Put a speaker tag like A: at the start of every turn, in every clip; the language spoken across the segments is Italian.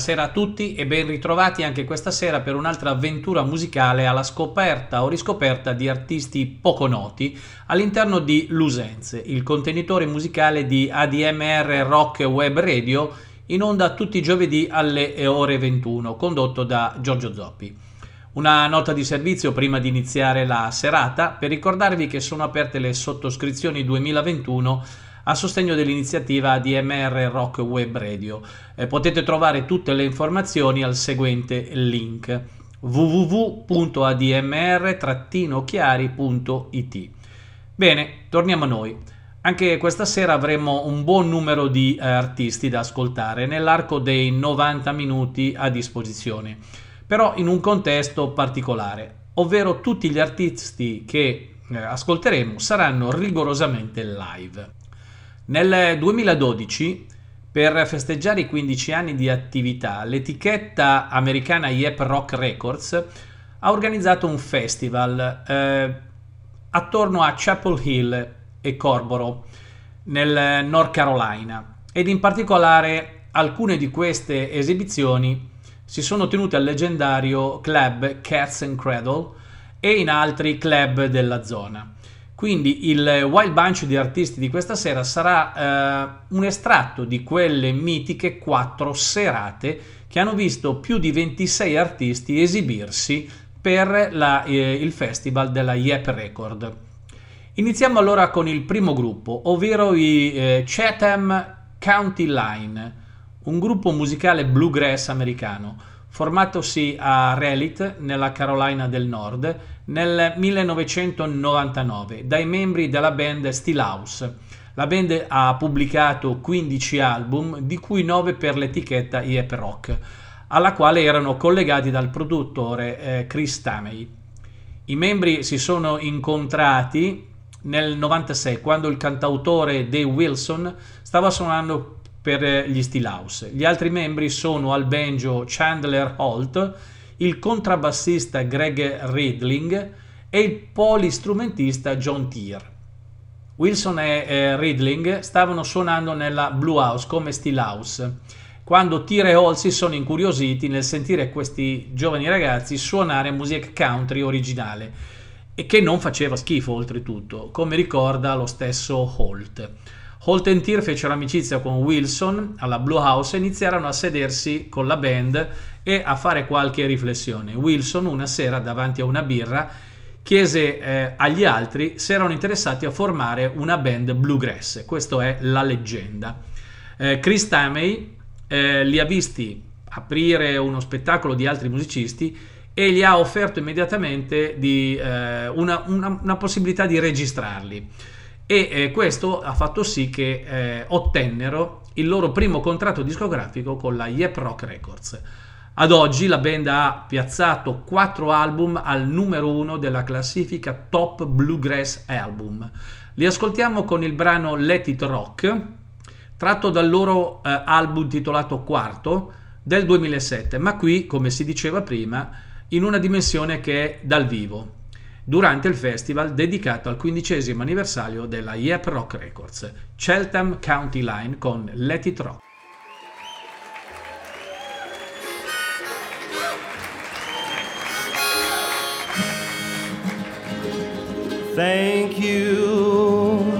A: Buonasera a tutti e ben ritrovati anche questa sera per un'altra avventura musicale alla scoperta o riscoperta di artisti poco noti all'interno di Lusenze, il contenitore musicale di ADMR Rock Web Radio in onda tutti i giovedì alle ore 21, condotto da Giorgio Zoppi. Una nota di servizio prima di iniziare la serata per ricordarvi che sono aperte le sottoscrizioni 2021 a sostegno dell'iniziativa ADMR Rock Web Radio. Eh, potete trovare tutte le informazioni al seguente link www.admr-chiari.it. Bene, torniamo a noi. Anche questa sera avremo un buon numero di eh, artisti da ascoltare nell'arco dei 90 minuti a disposizione, però in un contesto particolare, ovvero tutti gli artisti che eh, ascolteremo saranno rigorosamente live. Nel 2012, per festeggiare i 15 anni di attività, l'etichetta americana Yep Rock Records ha organizzato un festival eh, attorno a Chapel Hill e Corboro, nel North Carolina, ed in particolare alcune di queste esibizioni si sono tenute al leggendario club Cats and Cradle e in altri club della zona. Quindi il Wild Bunch di artisti di questa sera sarà eh, un estratto di quelle mitiche quattro serate che hanno visto più di 26 artisti esibirsi per la, eh, il festival della Yep Record. Iniziamo allora con il primo gruppo, ovvero i eh, Chatham County Line, un gruppo musicale bluegrass americano formatosi a Raleigh, nella Carolina del Nord, nel 1999 dai membri della band Steelhouse. La band ha pubblicato 15 album, di cui 9 per l'etichetta Yep Rock, alla quale erano collegati dal produttore eh, Chris Tamey. I membri si sono incontrati nel 96 quando il cantautore Dave Wilson stava suonando per gli Steelhouse. Gli altri membri sono al banjo Chandler Holt, il contrabbassista Greg Ridling e il polistrumentista John Tier. Wilson e eh, Ridling stavano suonando nella Blue House come Steelhouse, quando Tier e Holt si sono incuriositi nel sentire questi giovani ragazzi suonare musica country originale e che non faceva schifo oltretutto, come ricorda lo stesso Holt. Holt e Tier fecero amicizia con Wilson alla Blue House e iniziarono a sedersi con la band e a fare qualche riflessione. Wilson una sera davanti a una birra chiese eh, agli altri se erano interessati a formare una band bluegrass. Questa è la leggenda. Eh, Chris Tamey eh, li ha visti aprire uno spettacolo di altri musicisti e gli ha offerto immediatamente di, eh, una, una, una possibilità di registrarli e eh, questo ha fatto sì che eh, ottennero il loro primo contratto discografico con la Yep Rock Records. Ad oggi la band ha piazzato quattro album al numero uno della classifica Top Bluegrass Album. Li ascoltiamo con il brano Let It Rock, tratto dal loro eh, album titolato Quarto del 2007, ma qui, come si diceva prima, in una dimensione che è dal vivo durante il festival dedicato al quindicesimo anniversario della Yep Rock Records, Cheltenham County Line con Let It Rock.
B: Thank you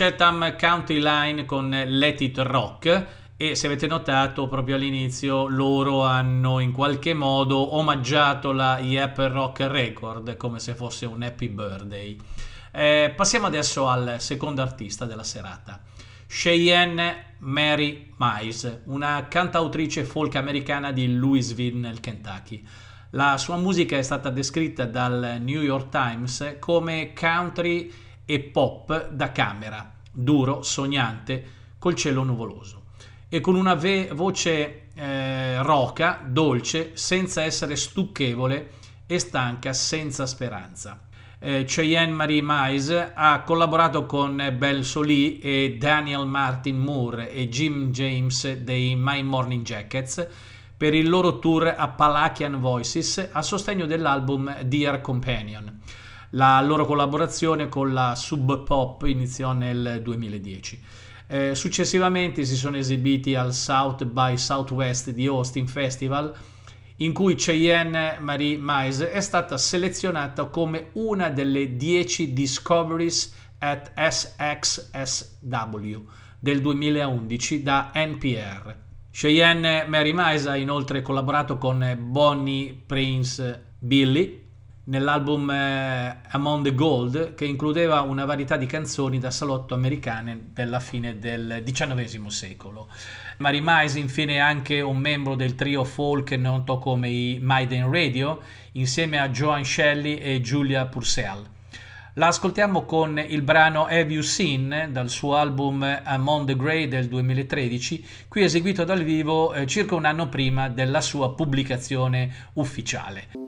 A: Chatham County Line con Let It Rock e se avete notato proprio all'inizio loro hanno in qualche modo omaggiato la Yep Rock Record come se fosse un happy birthday. Eh, passiamo adesso al secondo artista della serata. Cheyenne Mary Mize, una cantautrice folk americana di Louisville nel Kentucky. La sua musica è stata descritta dal New York Times come country e pop da camera, duro, sognante, col cielo nuvoloso e con una ve- voce eh, roca, dolce, senza essere stucchevole e stanca, senza speranza. Eh, Cheyenne Marie Mize ha collaborato con Belle Solie e Daniel Martin Moore e Jim James dei My Morning Jackets per il loro tour Appalachian Voices a sostegno dell'album Dear Companion. La loro collaborazione con la Sub Pop iniziò nel 2010. Eh, successivamente si sono esibiti al South by Southwest di Austin Festival, in cui Cheyenne Marie Mize è stata selezionata come una delle 10 Discoveries at SXSW del 2011 da NPR. Cheyenne Mary Mize ha inoltre collaborato con Bonnie Prince Billy nell'album eh, Among the Gold che includeva una varietà di canzoni da salotto americane della fine del XIX secolo. Mary Mize infine è anche un membro del trio folk noto come i Maiden Radio insieme a Joan Shelley e Julia Purcell. La ascoltiamo con il brano Have You Seen dal suo album Among the Grey del 2013, qui eseguito dal vivo eh, circa un anno prima della sua pubblicazione ufficiale.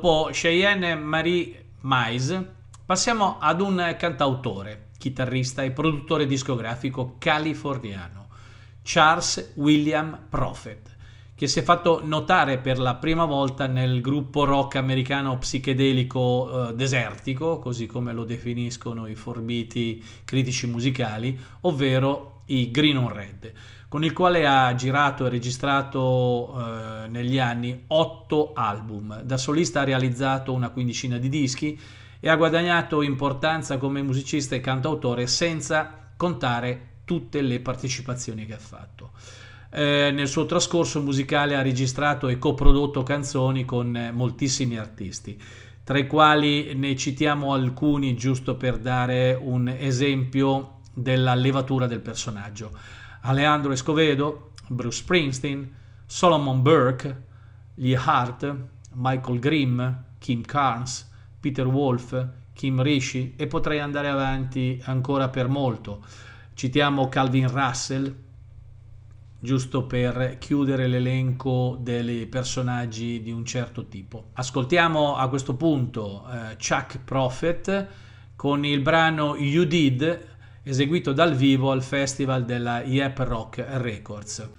A: Dopo Cheyenne Marie Mais, passiamo ad un cantautore, chitarrista e produttore discografico californiano, Charles William Prophet, che si è fatto notare per la prima volta nel gruppo rock americano psichedelico eh, desertico, così come lo definiscono i forbiti critici musicali, ovvero i Green on Red con il quale ha girato e registrato eh, negli anni otto album. Da solista ha realizzato una quindicina di dischi e ha guadagnato importanza come musicista e cantautore senza contare tutte le partecipazioni che ha fatto. Eh, nel suo trascorso musicale ha registrato e coprodotto canzoni con eh, moltissimi artisti, tra i quali ne citiamo alcuni giusto per dare un esempio della levatura del personaggio. Alejandro Escovedo, Bruce Springsteen, Solomon Burke, Lee Hart, Michael Grimm, Kim Carnes, Peter Wolf, Kim Rishi e potrei andare avanti ancora per molto. Citiamo Calvin Russell, giusto per chiudere l'elenco dei personaggi di un certo tipo. Ascoltiamo a questo punto uh, Chuck Prophet con il brano You Did eseguito dal vivo al festival della Yep Rock Records.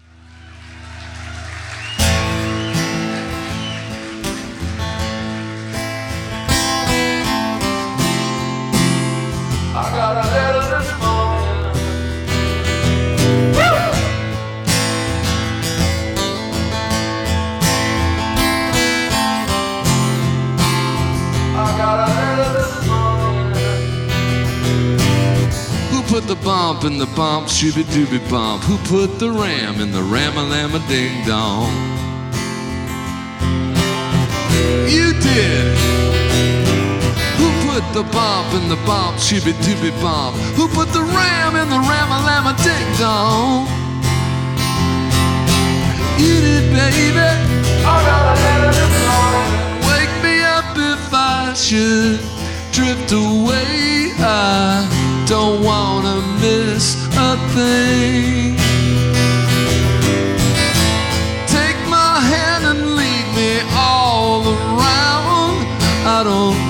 C: Bump in the bump, shooby dooby bump? Who put the ram in the ram a lam a ding dong? You did. Who put the bump in the bump, shooby dooby bump? Who put the ram in the ram a lam a ding dong? You did, baby. Wake me up if I should drift away. I don't wanna miss a thing. Take my hand and lead me all around. I don't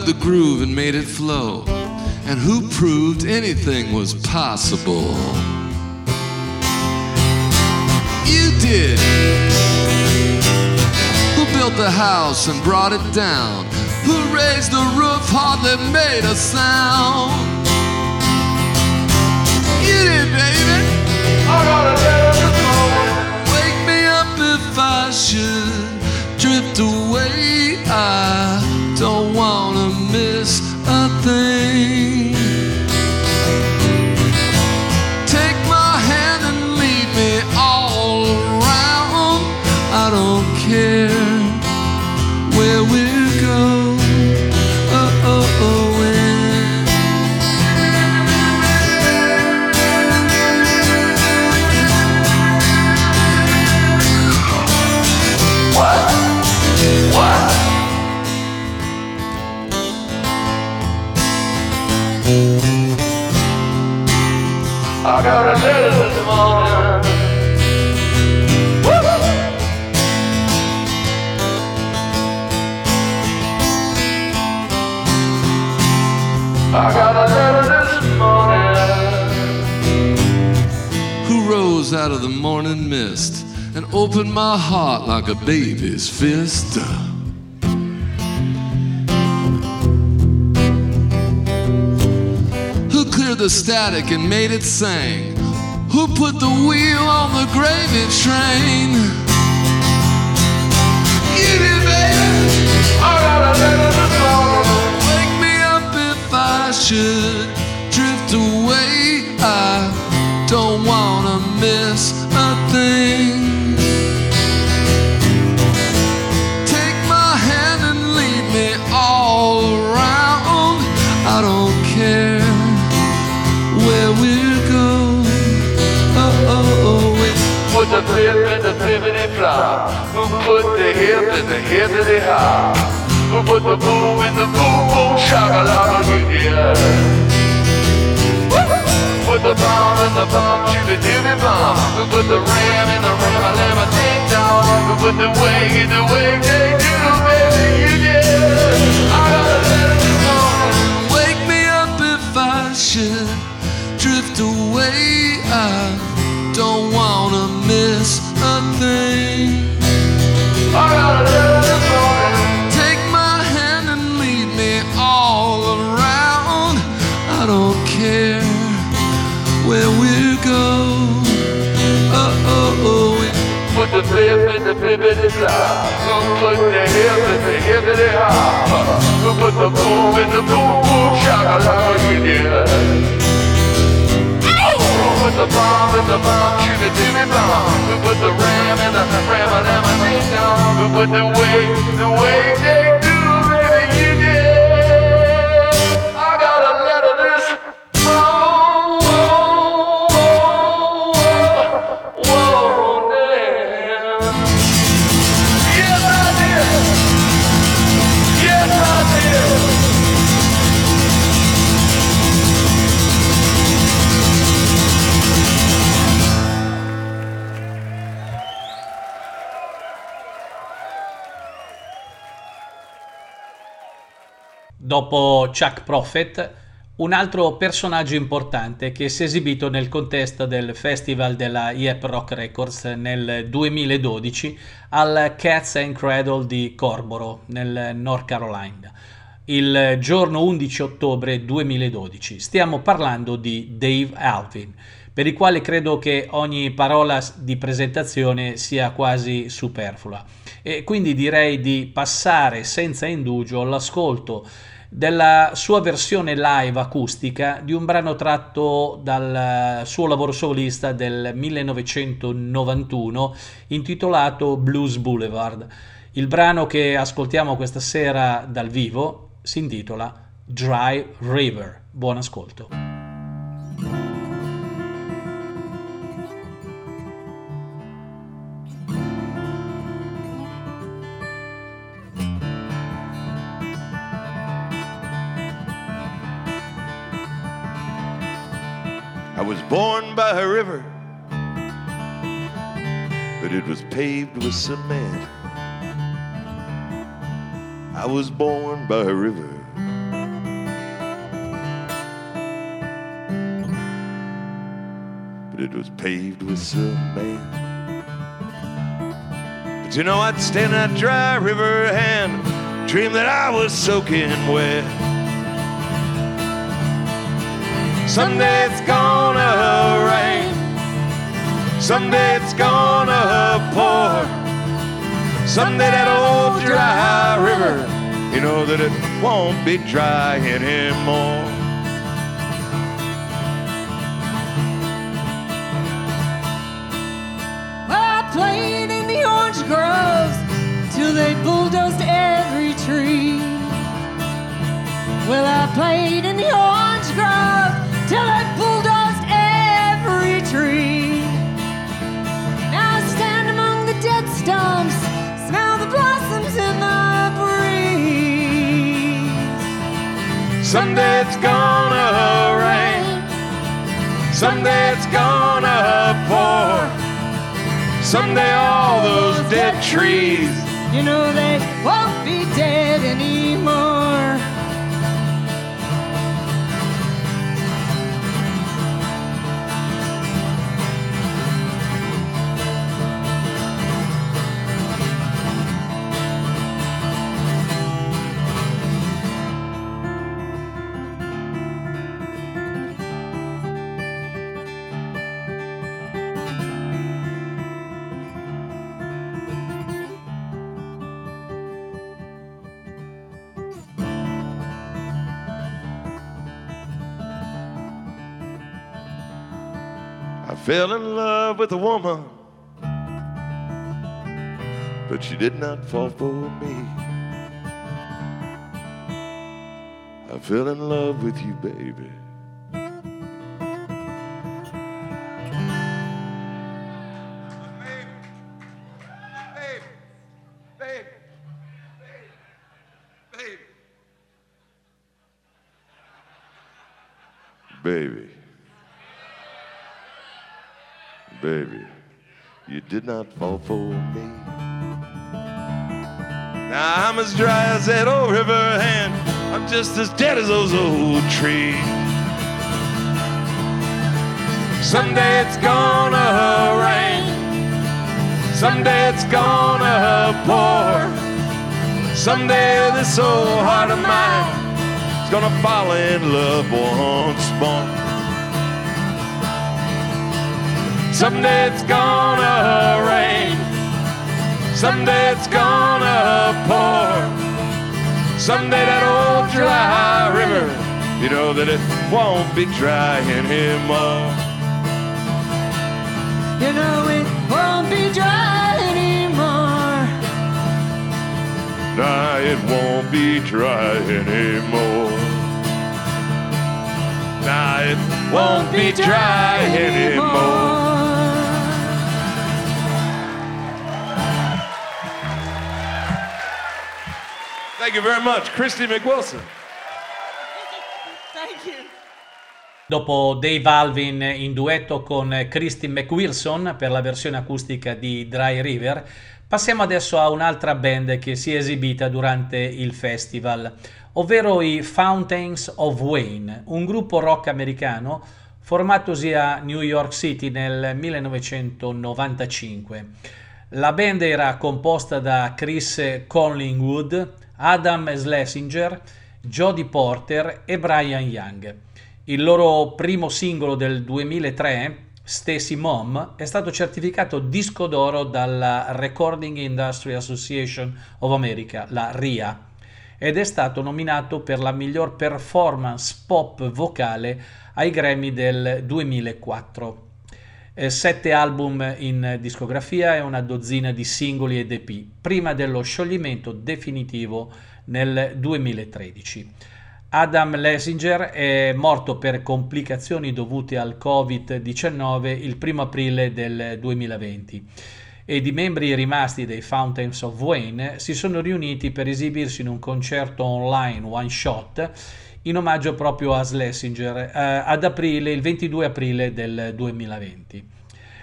C: dug the groove and made it flow? And who proved anything was possible? You did. Who built the house and brought it down? Who raised the roof, hardly made a sound? You did, baby. I got a this. Wake me up if I should drift away. I don't wanna rose out of the morning mist and opened my heart like a baby's fist? Who cleared the static and made it sing? Who put the wheel on the gravy train? You did, baby. Wake me up if I should drift away. Don't wanna miss a thing. Take my hand and lead me all around. I don't care where we go. Oh, oh, oh,
D: Put the flip in the flippity flop. Who put the hip in the hippity hop? Who put the boom in the boom boom shakalaka yeah. Put the bomb in the bomb, shooty dooby bomb. Who put the ram in the ram a lam a ding dong? Who put the wig in the wig they do, baby? You did. I Put the flip in the flippity flop. Who put the hip in the hop? Who put the boom in the boom boom shakalaka yeah. Who put the bomb in the bomb, it to bomb? Who put the ram in the ram a ding dong? Who put the way, the way they do,
A: Dopo Chuck Prophet, un altro personaggio importante che si è esibito nel contesto del festival della Yep Rock Records nel 2012 al Cats and Cradle di Corboro, nel North Carolina. il giorno 11 ottobre 2012. Stiamo parlando di Dave Alvin, per il quale credo che ogni parola di presentazione sia quasi superflua. E quindi direi di passare senza indugio all'ascolto della sua versione live acustica di un brano tratto dal suo lavoro solista del 1991 intitolato Blues Boulevard. Il brano che ascoltiamo questa sera dal vivo si intitola Dry River. Buon ascolto.
E: By a river, but it was paved with cement. I was born by a river. But it was paved with cement. But you know, I'd stand that dry river and dream that I was soaking wet. Someday it's gonna rain. Someday it's gonna pour. Someday that old dry river, you know that it won't be dry anymore.
F: Well, I played in the orange groves till they bulldozed every tree. Well, I played in the orange grove till they bulldozed every tree. Now I stand among the dead stumps, smell the blossoms in the breeze.
E: Someday it's gonna rain. Someday it's gonna pour. Someday all those dead trees,
F: You know they won't be dead anymore.
E: Fell in love with a woman, but she did not fall for me. I fell in love with you, baby. Baby. Baby. Baby. baby. Baby. Baby, you did not fall for me. Now I'm as dry as that old river, and I'm just as dead as those old trees. Someday it's gonna rain. Someday it's gonna pour. Someday this old heart of mine is gonna fall in love once more. Someday it's gonna rain. Someday it's gonna pour. Someday that old dry river, you know that it won't be dry anymore.
F: You know it won't be dry anymore.
E: Nah, it won't be dry anymore. Nah, it won't be dry anymore. Thank you very much, Christy McWilson.
F: Thank you.
A: Dopo Dave Alvin in duetto con Christy McWilson per la versione acustica di Dry River, passiamo adesso a un'altra band che si è esibita durante il festival, ovvero i Fountains of Wayne, un gruppo rock americano formatosi a New York City nel 1995. La band era composta da Chris Collingwood, Adam Schlesinger Jodie Porter e Brian Young. Il loro primo singolo del 2003, Stacy Mom, è stato certificato disco d'oro dalla Recording Industry Association of America, la RIA, ed è stato nominato per la miglior performance pop vocale ai Grammy del 2004. Eh, sette album in discografia e una dozzina di singoli ed EP, prima dello scioglimento definitivo nel 2013. Adam Lessinger è morto per complicazioni dovute al Covid-19 il 1 aprile del 2020 ed i membri rimasti dei Fountains of Wayne si sono riuniti per esibirsi in un concerto online one shot in omaggio proprio a Schlesinger eh, ad aprile, il 22 aprile del 2020.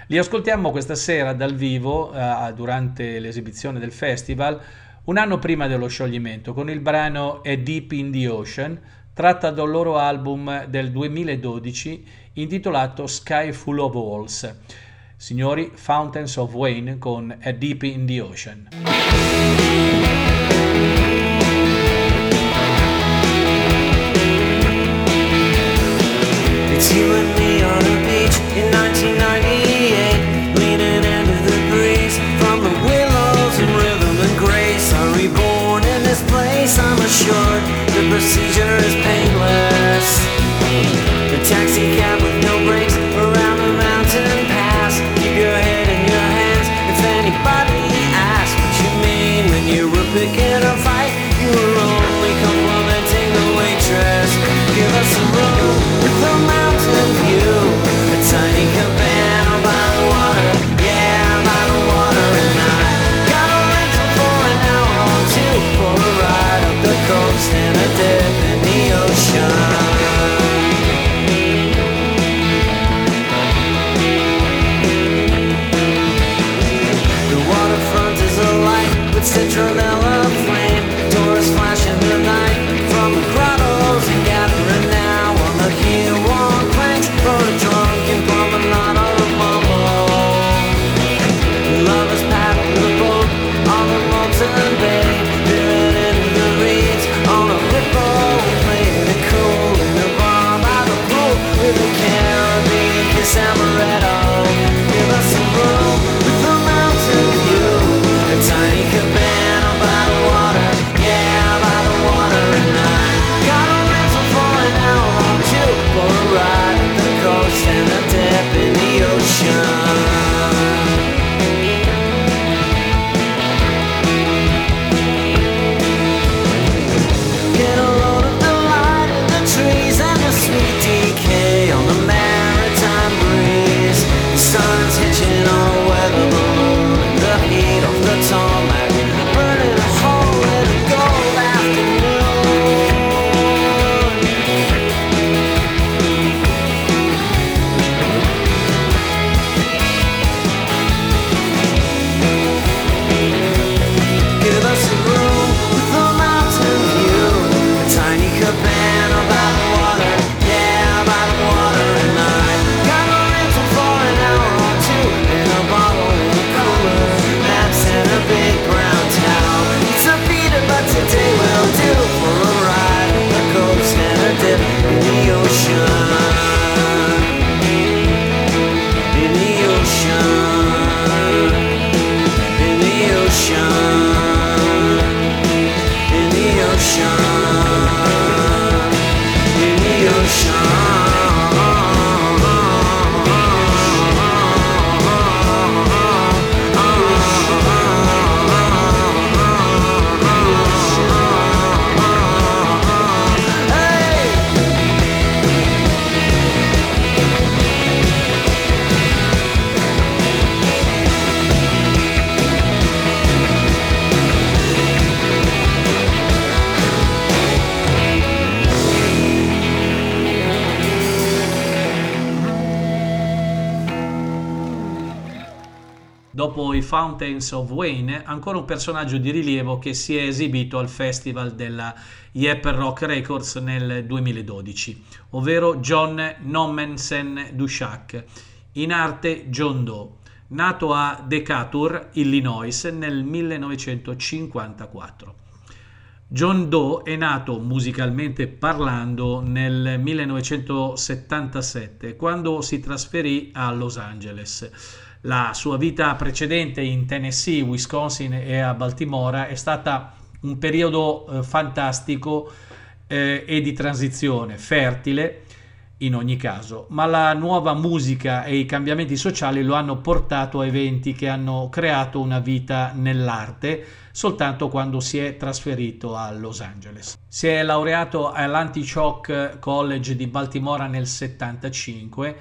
A: Li ascoltiamo questa sera dal vivo eh, durante l'esibizione del festival un anno prima dello scioglimento con il brano A Deep in the Ocean tratta dal loro album del 2012 intitolato Sky Full of Walls. Signori, Fountains of Wayne con A Deep in the Ocean.
G: It's you and me on beach in 1998, leaning into the breeze from the willows and rhythm and grace. Are reborn in this place? I'm assured the procedure is
A: Fountains of Wayne, ancora un personaggio di rilievo che si è esibito al festival della Yep Rock Records nel 2012, ovvero John Nommensen Dushak, in arte John Doe, nato a Decatur, Illinois nel 1954. John Doe è nato musicalmente parlando nel 1977 quando si trasferì a Los Angeles. La sua vita precedente in Tennessee, Wisconsin e a Baltimora è stata un periodo eh, fantastico eh, e di transizione, fertile in ogni caso, ma la nuova musica e i cambiamenti sociali lo hanno portato a eventi che hanno creato una vita nell'arte soltanto quando si è trasferito a Los Angeles. Si è laureato all'Anti-Shock College di Baltimora nel 75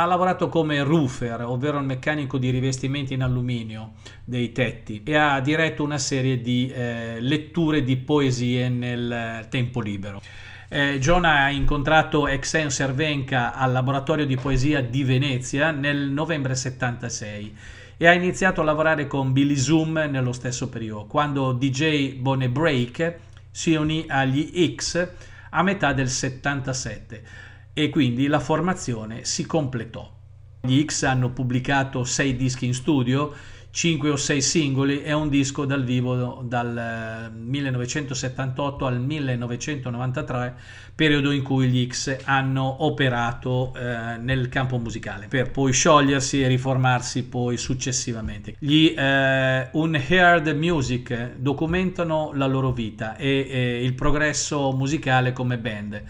A: ha lavorato come roofer, ovvero il meccanico di rivestimenti in alluminio dei tetti e ha diretto una serie di eh, letture di poesie nel tempo libero. Eh, John ha incontrato Exen Cervenka al laboratorio di poesia di Venezia nel novembre 76 e ha iniziato a lavorare con Billy Zoom nello stesso periodo, quando DJ Bone Break si unì agli X a metà del 77 e quindi la formazione si completò. Gli X hanno pubblicato sei dischi in studio, 5 o 6 singoli e un disco dal vivo dal 1978 al 1993, periodo in cui gli X hanno operato eh, nel campo musicale, per poi sciogliersi e riformarsi poi successivamente. Gli eh, Unheard Music documentano la loro vita e, e il progresso musicale come band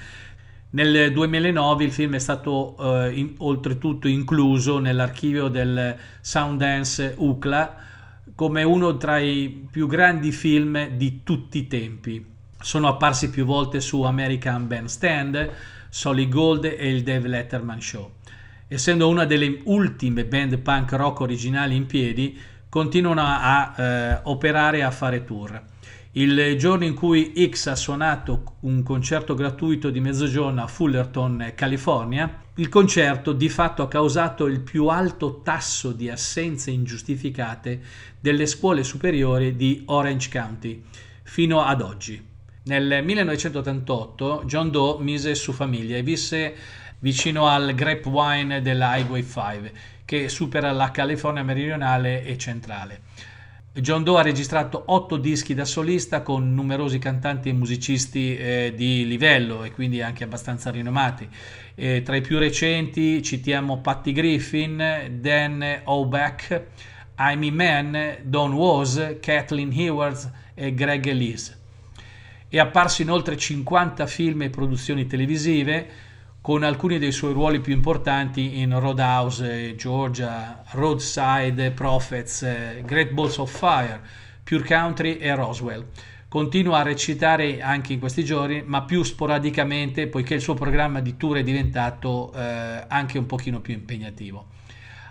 A: nel 2009 il film è stato eh, in, oltretutto incluso nell'archivio del Sounddance UCLA come uno tra i più grandi film di tutti i tempi. Sono apparsi più volte su American Bandstand, Solid Gold e il Dave Letterman Show. Essendo una delle ultime band punk rock originali in piedi, continuano a eh, operare e a fare tour. Il giorno in cui X ha suonato un concerto gratuito di mezzogiorno a Fullerton, California, il concerto di fatto ha causato il più alto tasso di assenze ingiustificate delle scuole superiori di Orange County fino ad oggi. Nel 1988 John Doe mise su famiglia e visse vicino al Grapevine della Highway 5 che supera la California meridionale e centrale. John Doe ha registrato otto dischi da solista con numerosi cantanti e musicisti eh, di livello e quindi anche abbastanza rinomati. Eh, tra i più recenti citiamo Patti Griffin, Dan Auerbach, Amy Mann, Don Was, Kathleen Hayward e Greg Elise. È apparso in oltre 50 film e produzioni televisive, con alcuni dei suoi ruoli più importanti in Roadhouse, Georgia, Roadside, Prophets, Great Balls of Fire, Pure Country e Roswell. Continua a recitare anche in questi giorni, ma più sporadicamente, poiché il suo programma di tour è diventato eh, anche un pochino più impegnativo.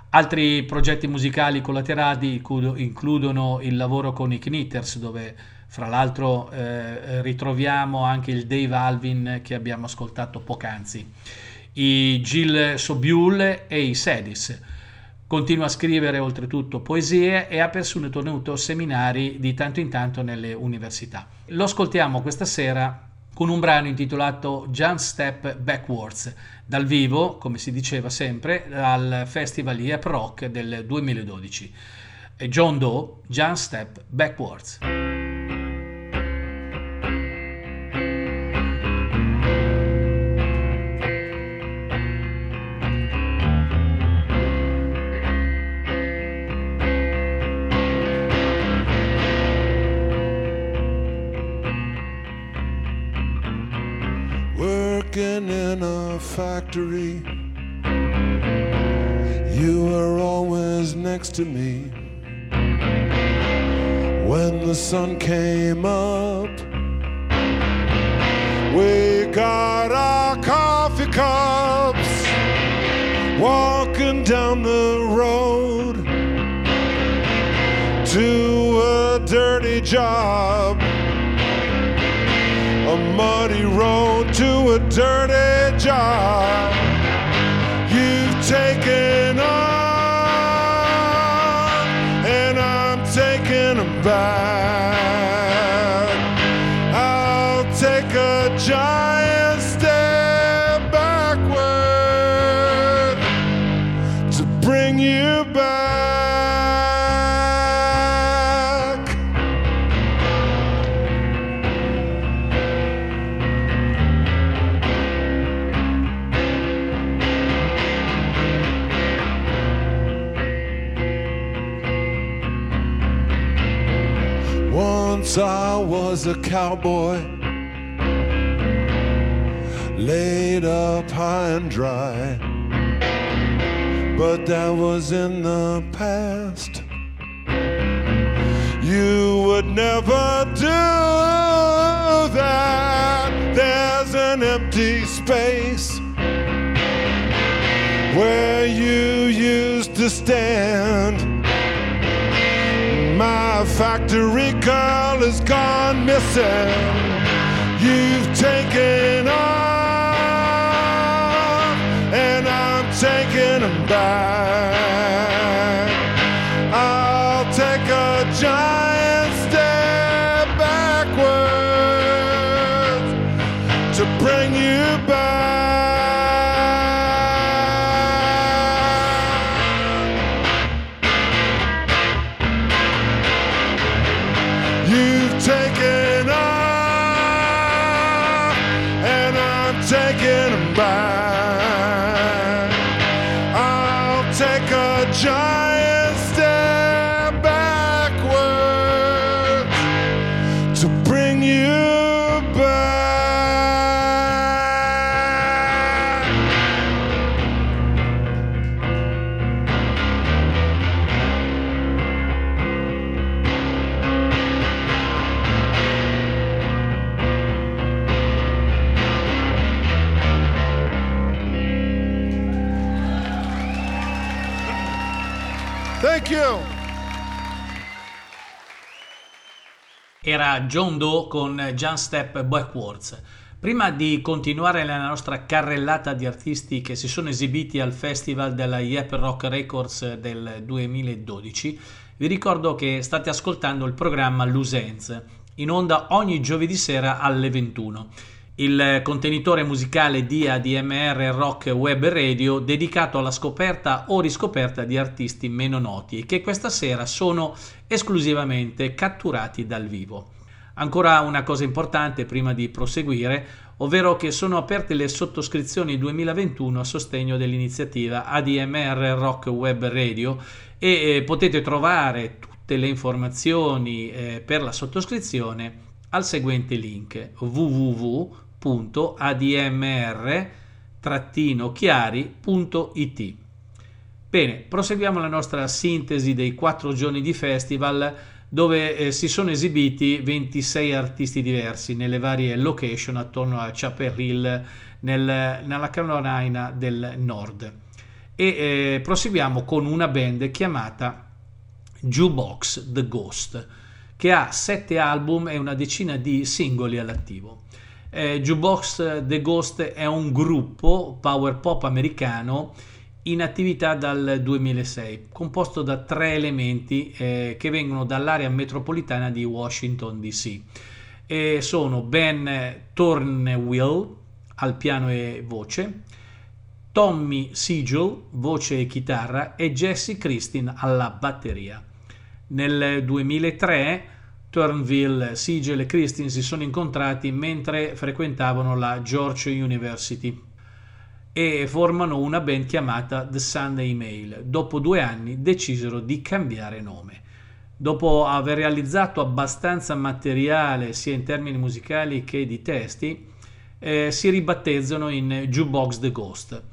A: Altri progetti musicali collaterali includono il lavoro con i Knitters, dove fra l'altro eh, ritroviamo anche il Dave Alvin che abbiamo ascoltato poc'anzi, i Gil Sobiul e i Sedis. Continua a scrivere oltretutto poesie e ha persino tenuto seminari di tanto in tanto nelle università. Lo ascoltiamo questa sera con un brano intitolato Jump Step Backwards, dal vivo, come si diceva sempre, al Festival IEP Rock del 2012. John Doe, Jump Step Backwards.
B: Factory. You were always next to me. When the sun came up, we got our coffee cups, walking down the road to a dirty job a muddy road to a dirty job.
H: Cowboy, laid up high and dry. But that was in the past. You would never do that. There's an empty space where you used to stand. My factory girl is gone missing. You've taken off, and I'm taking them back. I'll take a giant
A: Era John Doe con John Step Backwards. Prima di continuare la nostra carrellata di artisti che si sono esibiti al festival della Yep Rock Records del 2012, vi ricordo che state ascoltando il programma Lusenz, in onda ogni giovedì sera alle 21. Il contenitore musicale di ADMR Rock Web Radio dedicato alla scoperta o riscoperta di artisti meno noti che questa sera sono esclusivamente catturati dal vivo. Ancora una cosa importante prima di proseguire, ovvero che sono aperte le sottoscrizioni 2021 a sostegno dell'iniziativa ADMR Rock Web Radio e eh, potete trovare tutte le informazioni eh, per la sottoscrizione al seguente link www.admr-chiari.it. Bene, proseguiamo la nostra sintesi dei quattro giorni di festival dove eh, si sono esibiti 26 artisti diversi nelle varie location attorno a Chapel Hill nel- nella Carolina del Nord. E eh, proseguiamo con una band chiamata Jukebox The Ghost, che ha sette album e una decina di singoli all'attivo. Eh, Jukebox The Ghost è un gruppo power pop americano in attività dal 2006, composto da tre elementi eh, che vengono dall'area metropolitana di Washington DC. E sono Ben Tornewell al piano e voce, Tommy Sigel, voce e chitarra, e Jesse Christin alla batteria. Nel 2003 Turnville, Sigel e Christin si sono incontrati mentre frequentavano la George University e formano una band chiamata The Sunday Mail. Dopo due anni decisero di cambiare nome. Dopo aver realizzato abbastanza materiale sia in termini musicali che di testi, eh, si ribattezzano in Jukebox The Ghost.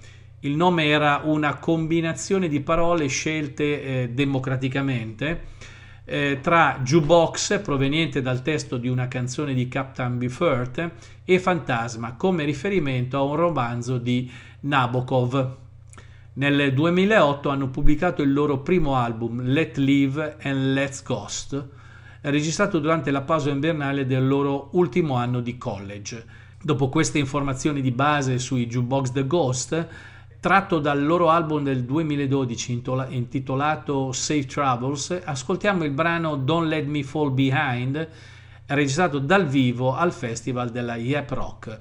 A: Il nome era una combinazione di parole scelte eh, democraticamente eh, tra jukebox proveniente dal testo di una canzone di Captain Beefheart e fantasma come riferimento a un romanzo di Nabokov. Nel 2008 hanno pubblicato il loro primo album Let Live and Let's Ghost, registrato durante la pausa invernale del loro ultimo anno di college. Dopo queste informazioni di base sui Jukebox The Ghost, tratto dal loro album del 2012 intola- intitolato Safe Travels, ascoltiamo il brano Don't Let Me Fall Behind, registrato dal vivo al festival della Yep Rock.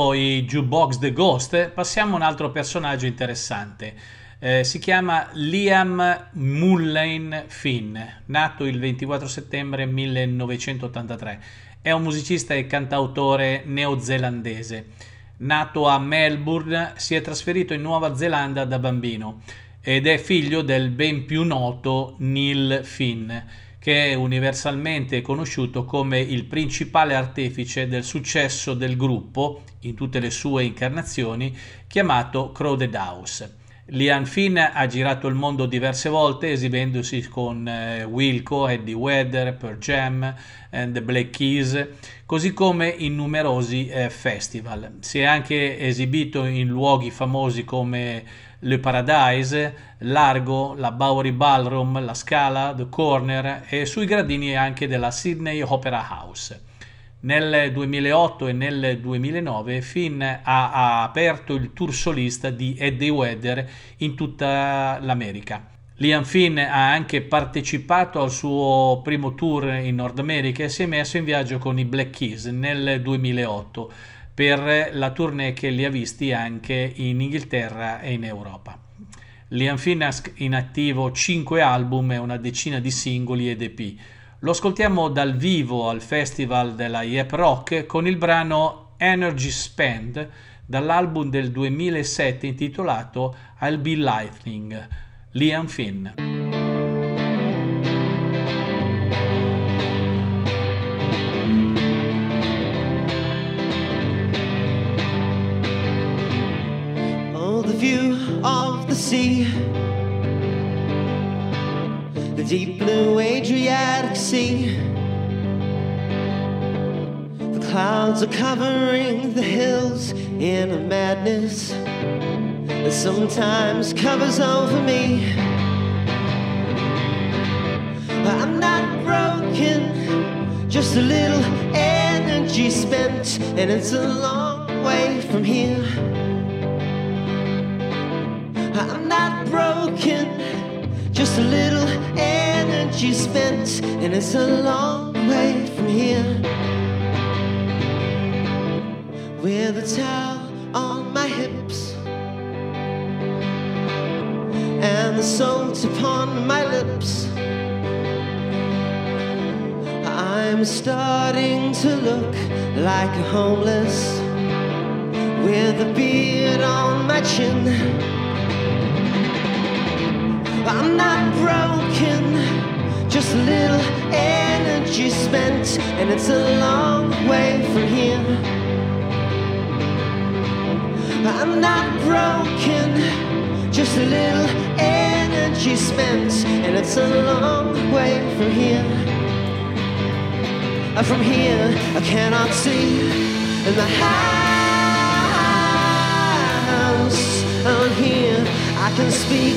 A: Dopo i Jukebox The Ghost, passiamo a un altro personaggio interessante. Eh, si chiama Liam Mullane Finn, nato il 24 settembre 1983. È un musicista e cantautore neozelandese. Nato a Melbourne, si è trasferito in Nuova Zelanda da bambino ed è figlio del ben più noto Neil Finn, che è universalmente conosciuto come il principale artefice del successo del gruppo in tutte le sue incarnazioni, chiamato Crowded House. Liam Finn ha girato il mondo diverse volte esibendosi con eh, Wilco, Eddie Vedder, Pearl Jam, and The Black Keys, così come in numerosi eh, festival. Si è anche esibito in luoghi famosi come Le Paradise, Largo, la Bowery Ballroom, la Scala, The Corner e sui gradini anche della Sydney Opera House. Nel 2008 e nel 2009 Finn ha, ha aperto il tour solista di Eddie Vedder in tutta l'America. Liam Finn ha anche partecipato al suo primo tour in Nord America e si è messo in viaggio con i Black Keys nel 2008 per la tournée che li ha visti anche in Inghilterra e in Europa. Liam Finn ha in attivo 5 album e una decina di singoli ed EP. Lo ascoltiamo dal vivo al festival della Yep Rock con il brano Energy Spend dall'album del 2007 intitolato I'll Be Lightning. Liam Finn.
I: Oh, sea. Deep blue Adriatic Sea. The clouds are covering the hills in a madness that sometimes covers over me. I'm not broken, just a little energy spent, and it's a long way from here. I'm not broken, just a little energy spent, and it's a long way from here. With a towel on my hips and the salt upon my lips. I'm starting to look like a homeless with a beard on my chin. I'm not broken, just a little energy spent, and it's a long way from here. I'm not broken, just a little energy spent, and it's a long way from here. Uh, From here, I cannot see in the house. On here, I can speak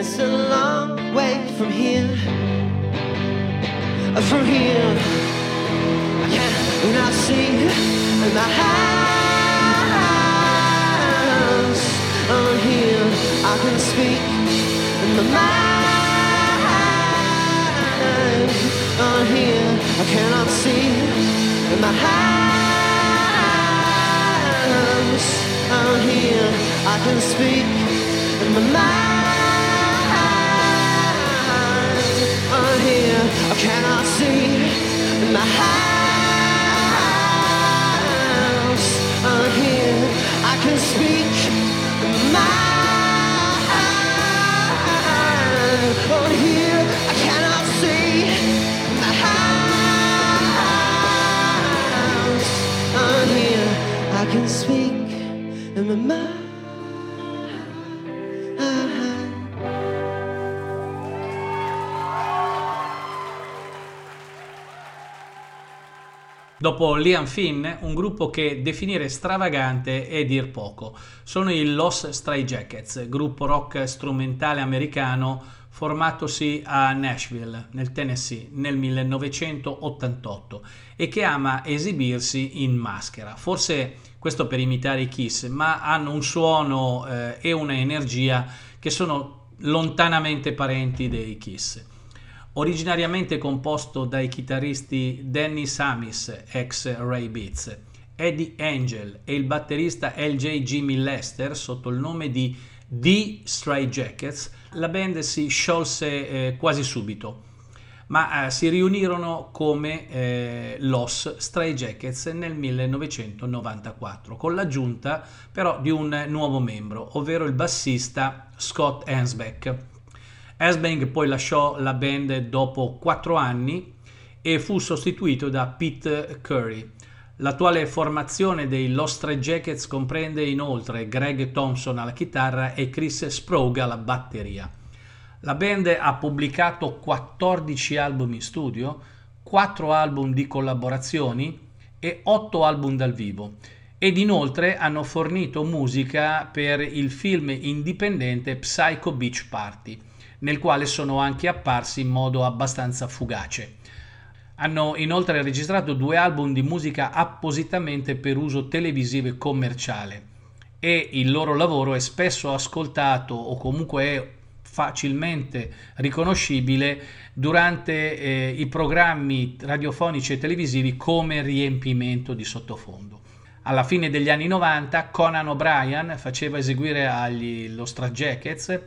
I: it's a long way from here. Uh, From here, I cannot see the house. On here, I can speak in my mind. On here, I cannot see in my house. On here, I can speak in my mind. Here, I cannot see in my house. On here, I can speak my. Here, I cannot see my house. Here, I can speak in my mind.
A: Dopo Liam Finn, un gruppo che definire stravagante è dir poco. Sono i Los Stray Jackets, gruppo rock strumentale americano formatosi a Nashville, nel Tennessee, nel 1988 e che ama esibirsi in maschera. Forse questo per imitare i Kiss, ma hanno un suono eh, e una energia che sono lontanamente parenti dei Kiss. Originariamente composto dai chitarristi Danny Samis, ex Ray Beats, Eddie Angel e il batterista LJ Jimmy Lester sotto il nome di The Stray Jackets, la band si sciolse eh, quasi subito, ma eh, si riunirono come eh, Los Stray Jackets nel 1994, con l'aggiunta però di un nuovo membro, ovvero il bassista Scott Hansbeck. Asbang poi lasciò la band dopo quattro anni e fu sostituito da Pete Curry. L'attuale formazione dei Lost Stray Jackets comprende inoltre Greg Thompson alla chitarra e Chris Sprague alla batteria. La band ha pubblicato 14 album in studio, 4 album di collaborazioni e 8 album dal vivo ed inoltre hanno fornito musica per il film indipendente Psycho Beach Party nel quale sono anche apparsi in modo abbastanza fugace. Hanno inoltre registrato due album di musica appositamente per uso televisivo e commerciale e il loro lavoro è spesso ascoltato o comunque è facilmente riconoscibile durante eh, i programmi radiofonici e televisivi come riempimento di sottofondo. Alla fine degli anni 90 Conan O'Brien faceva eseguire agli Lo Stra Jackets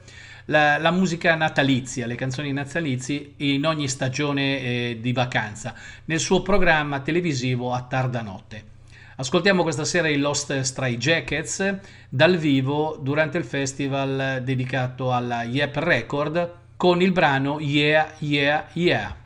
A: la, la musica natalizia, le canzoni natalizie in ogni stagione eh, di vacanza, nel suo programma televisivo a tarda notte. Ascoltiamo questa sera i Lost Stray Jackets dal vivo durante il festival dedicato alla Yep Record con il brano Yeah Yeah Yeah.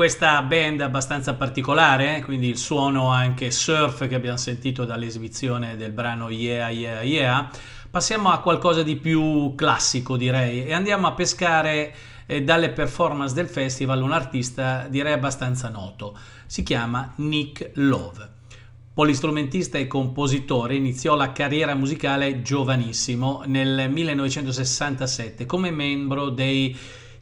A: Questa band abbastanza particolare, quindi il suono anche surf che abbiamo sentito dall'esibizione del brano Yeah Yeah Yeah, passiamo a qualcosa di più classico direi e andiamo a pescare eh, dalle performance del festival un artista direi abbastanza noto. Si chiama Nick Love. Polistrumentista e compositore, iniziò la carriera musicale giovanissimo nel 1967 come membro dei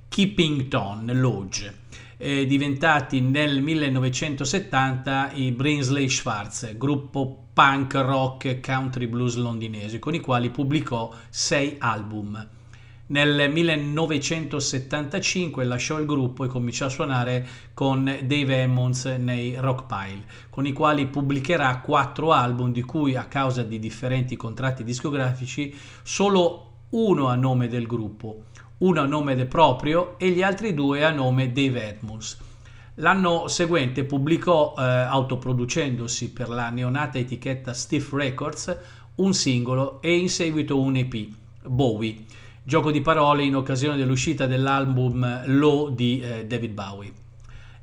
A: Keepington Lodge eh, diventati nel 1970 i Brinsley Schwarz, gruppo punk rock country blues londinese, con i quali pubblicò sei album. Nel 1975 lasciò il gruppo e cominciò a suonare con Dave Emmons nei Rockpile, con i quali pubblicherà quattro album di cui a causa di differenti contratti discografici solo uno a nome del gruppo, uno a nome proprio e gli altri due a nome Dave Edmunds. L'anno seguente pubblicò, eh, autoproducendosi per la neonata etichetta Stiff Records, un singolo e in seguito un EP, Bowie, gioco di parole in occasione dell'uscita dell'album Low di eh, David Bowie.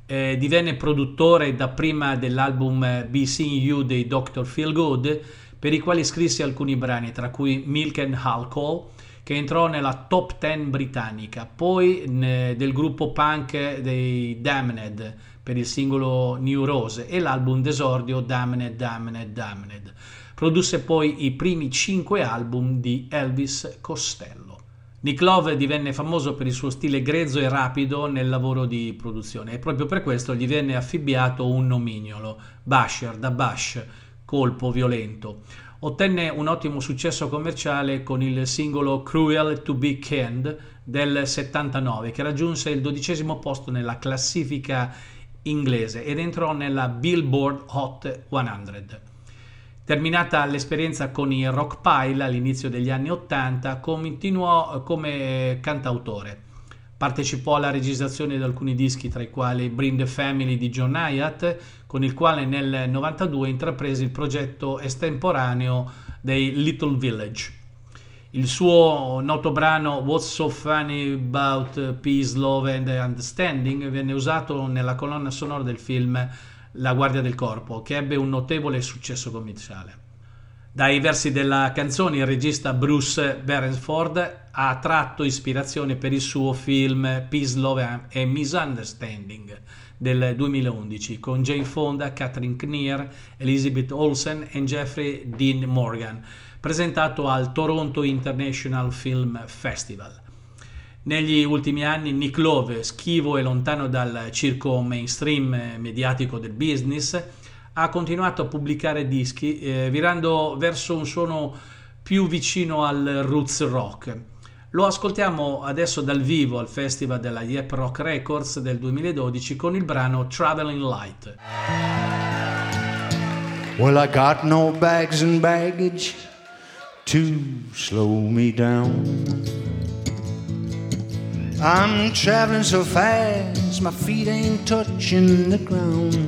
A: Eh, divenne produttore dapprima dell'album Be Seeing You dei Dr. Feel Good, per i quali scrisse alcuni brani, tra cui Milk and Alcohol, che entrò nella top 10 britannica, poi ne, del gruppo punk dei Damned per il singolo New Rose e l'album d'esordio Damned, Damned, Damned. Produsse poi i primi 5 album di Elvis Costello. Nick Love divenne famoso per il suo stile grezzo e rapido nel lavoro di produzione e proprio per questo gli venne affibbiato un nomignolo, Basher da Bush, colpo violento ottenne un ottimo successo commerciale con il singolo Cruel to Be Canned del 79 che raggiunse il dodicesimo posto nella classifica inglese ed entrò nella Billboard Hot 100. Terminata l'esperienza con i Rock Pile all'inizio degli anni 80, continuò come cantautore. Partecipò alla registrazione di alcuni dischi, tra i quali Bring the Family di John Hyatt, con il quale nel 92 intraprese il progetto estemporaneo dei Little Village. Il suo noto brano What's So Funny About Peace, Love and Understanding venne usato nella colonna sonora del film La Guardia del Corpo, che ebbe un notevole successo commerciale. Dai versi della canzone il regista Bruce Beresford ha tratto ispirazione per il suo film Peace, Love and Misunderstanding del 2011 con Jane Fonda, Catherine Knier, Elizabeth Olsen e Jeffrey Dean Morgan, presentato al Toronto International Film Festival. Negli ultimi anni Nick Love, schivo e lontano dal circo mainstream mediatico del business, ha continuato a pubblicare dischi, eh, virando verso un suono più vicino al roots rock. Lo ascoltiamo adesso dal vivo al festival della Yep Rock Records del 2012 con il brano Traveling Light.
J: Well, I got no bags and baggage to slow me down. I'm traveling so fast, my feet ain't touching the ground.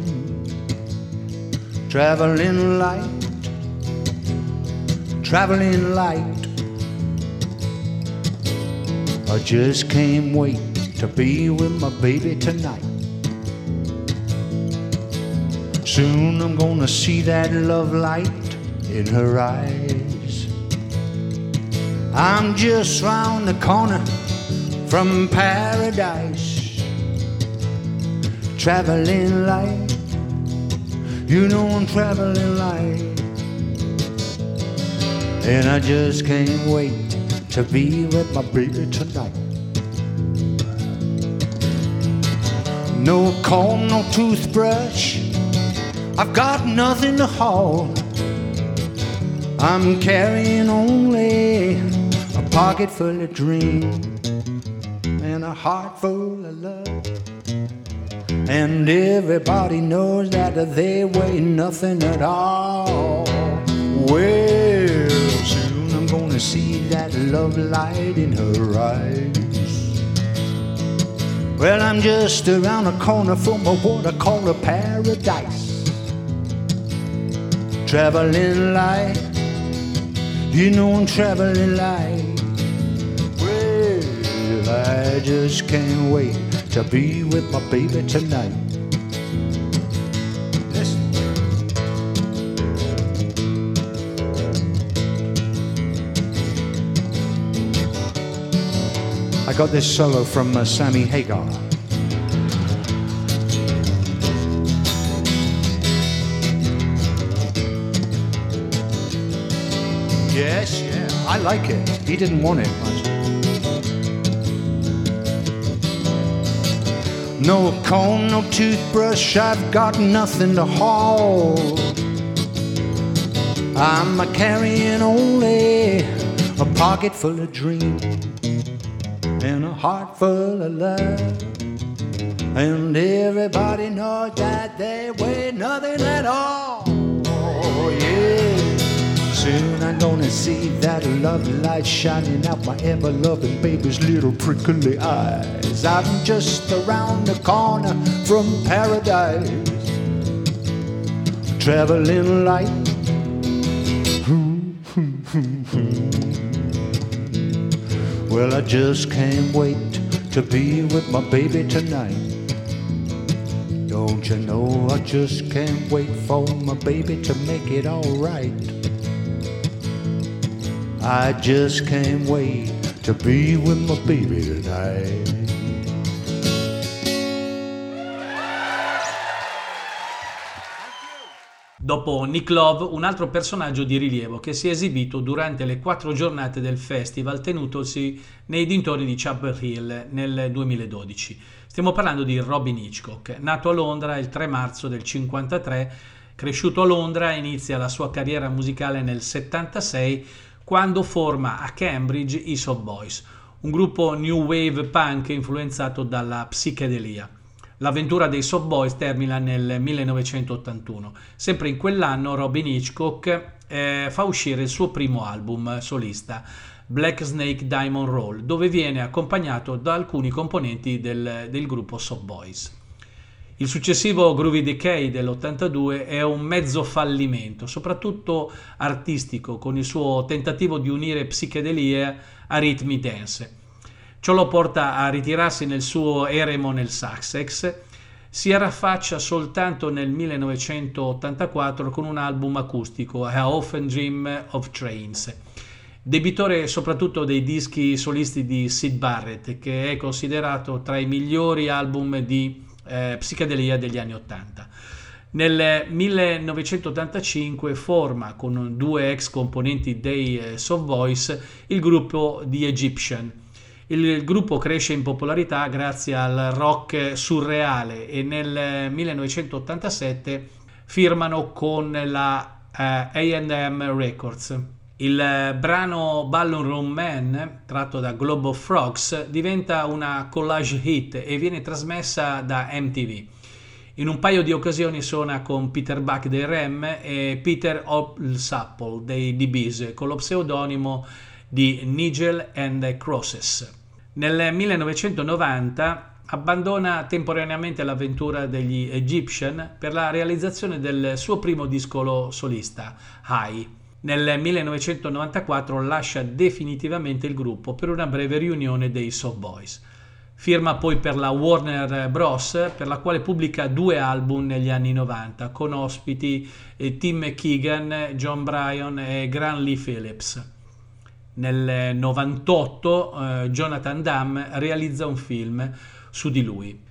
J: Traveling light, traveling light. I just can't wait to be with my baby tonight. Soon I'm gonna see that love light in her eyes. I'm just round the corner from paradise. Traveling light, you know I'm traveling light. And I just can't wait to be with my baby tonight. No comb, no toothbrush, I've got nothing to haul. I'm carrying only a pocket full of dreams and a heart full of love. And everybody knows that they weigh nothing at all. Well, soon I'm gonna see that love light in her eyes. Well, I'm just around the corner from a what I call a paradise. Traveling light, you know I'm traveling light. Well, I just can't wait to be with my baby tonight. Got this solo from uh, Sammy Hagar. Yes, yeah, I like it. He didn't want it much. No comb, no toothbrush, I've got nothing to haul. I'm a carrying only a pocket full of dreams heart full of love. And everybody knows that they weigh nothing at all. Oh, yeah. Soon I'm gonna see that love light shining out my ever loving baby's little prickly eyes. I'm just around the corner from paradise. Traveling light. Well, I just can't wait to be with my baby tonight. Don't you know I just can't wait for my baby to make it alright. I just can't wait to be with my baby tonight.
A: Dopo Nick Love, un altro personaggio di rilievo che si è esibito durante le quattro giornate del festival tenutosi nei dintorni di Chapel Hill nel 2012. Stiamo parlando di Robin Hitchcock, nato a Londra il 3 marzo del 53, cresciuto a Londra, inizia la sua carriera musicale nel 76 quando forma a Cambridge i Soft Boys, un gruppo new wave punk influenzato dalla psichedelia. L'avventura dei Soft Boys termina nel 1981. Sempre in quell'anno Robin Hitchcock eh, fa uscire il suo primo album solista, Black Snake Diamond Roll, dove viene accompagnato da alcuni componenti del, del gruppo Soft Boys. Il successivo Groovy Decay dell'82 è un mezzo fallimento, soprattutto artistico, con il suo tentativo di unire psichedelia a ritmi dance. Ciò lo porta a ritirarsi nel suo eremo nel Sussex. Si raffaccia soltanto nel 1984 con un album acustico, A Often Dream of Trains. Debitore soprattutto dei dischi solisti di Sid Barrett, che è considerato tra i migliori album di eh, psichedelia degli anni Ottanta. Nel 1985 forma con due ex componenti dei eh, Soft Voice il gruppo The Egyptian il gruppo cresce in popolarità grazie al rock surreale e nel 1987 firmano con la eh, AM Records. Il brano Ballon Room Man, tratto da Globe of Frogs, diventa una collage hit e viene trasmessa da MTV. In un paio di occasioni suona con Peter Buck dei Rem e Peter Olsapple dei DBs con lo pseudonimo di Nigel and Crosses. Nel 1990 abbandona temporaneamente l'avventura degli Egyptian per la realizzazione del suo primo disco solista, High. Nel 1994 lascia definitivamente il gruppo per una breve riunione dei Soft Boys. Firma poi per la Warner Bros., per la quale pubblica due album negli anni 90, con ospiti eh, Tim Keegan, John Bryan e Grant Lee Phillips. Nel 98 eh, Jonathan Damm realizza un film su di lui,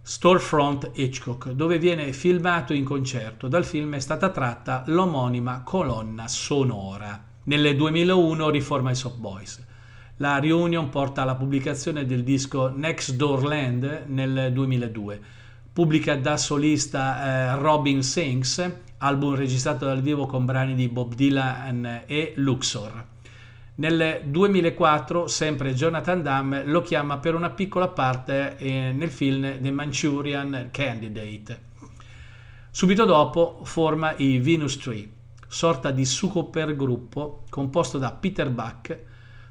A: Storefront Hitchcock, dove viene filmato in concerto. Dal film è stata tratta l'omonima colonna sonora. Nel 2001 riforma i Soft Boys. La reunion porta alla pubblicazione del disco Next Door Land nel 2002. Pubblica da solista eh, Robin Sings, album registrato dal vivo con brani di Bob Dylan e Luxor. Nel 2004 sempre Jonathan Damm lo chiama per una piccola parte eh, nel film The Manchurian Candidate. Subito dopo forma i Venus Tree, sorta di supergruppo composto da Peter Buck,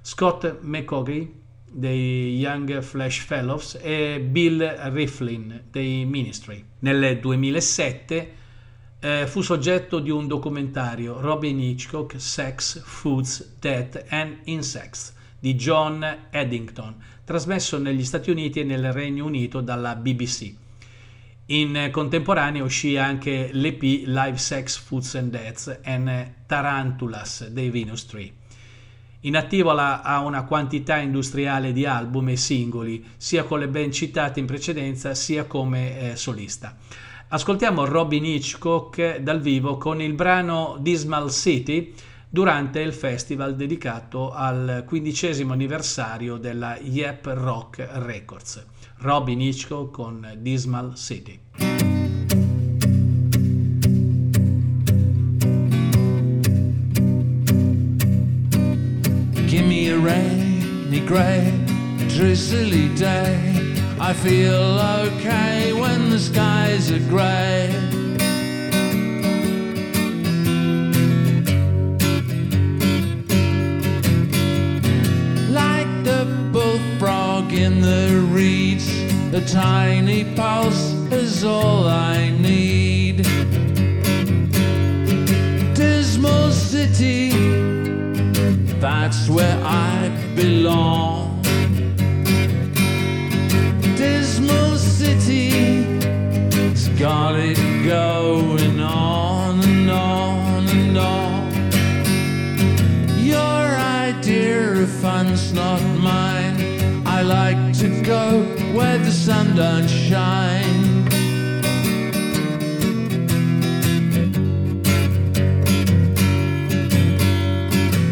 A: Scott McCaughey dei Young Flash Fellows e Bill Riflin dei Ministry. Nel 2007 eh, fu soggetto di un documentario Robin Hitchcock Sex, Foods, Death and Insects di John Eddington, trasmesso negli Stati Uniti e nel Regno Unito dalla BBC. In contemporanea uscì anche l'EP Live Sex, Foods and Deaths and Tarantulas dei Venus Tree. In attivo ha una quantità industriale di album e singoli, sia con le band citate in precedenza, sia come eh, solista. Ascoltiamo Robin Hitchcock dal vivo con il brano Dismal City durante il festival dedicato al quindicesimo anniversario della Yep Rock Records. Robin Hitchcock con Dismal City.
B: Rainy, grey, drizzly day. I feel okay when the skies are grey. Like the bullfrog in the reeds, a tiny pulse is all I need. Dismal city, that's where I belong. Dismal city, it's got it going on and on and on. Your idea of fun's not mine. I like to go where the sun don't shine.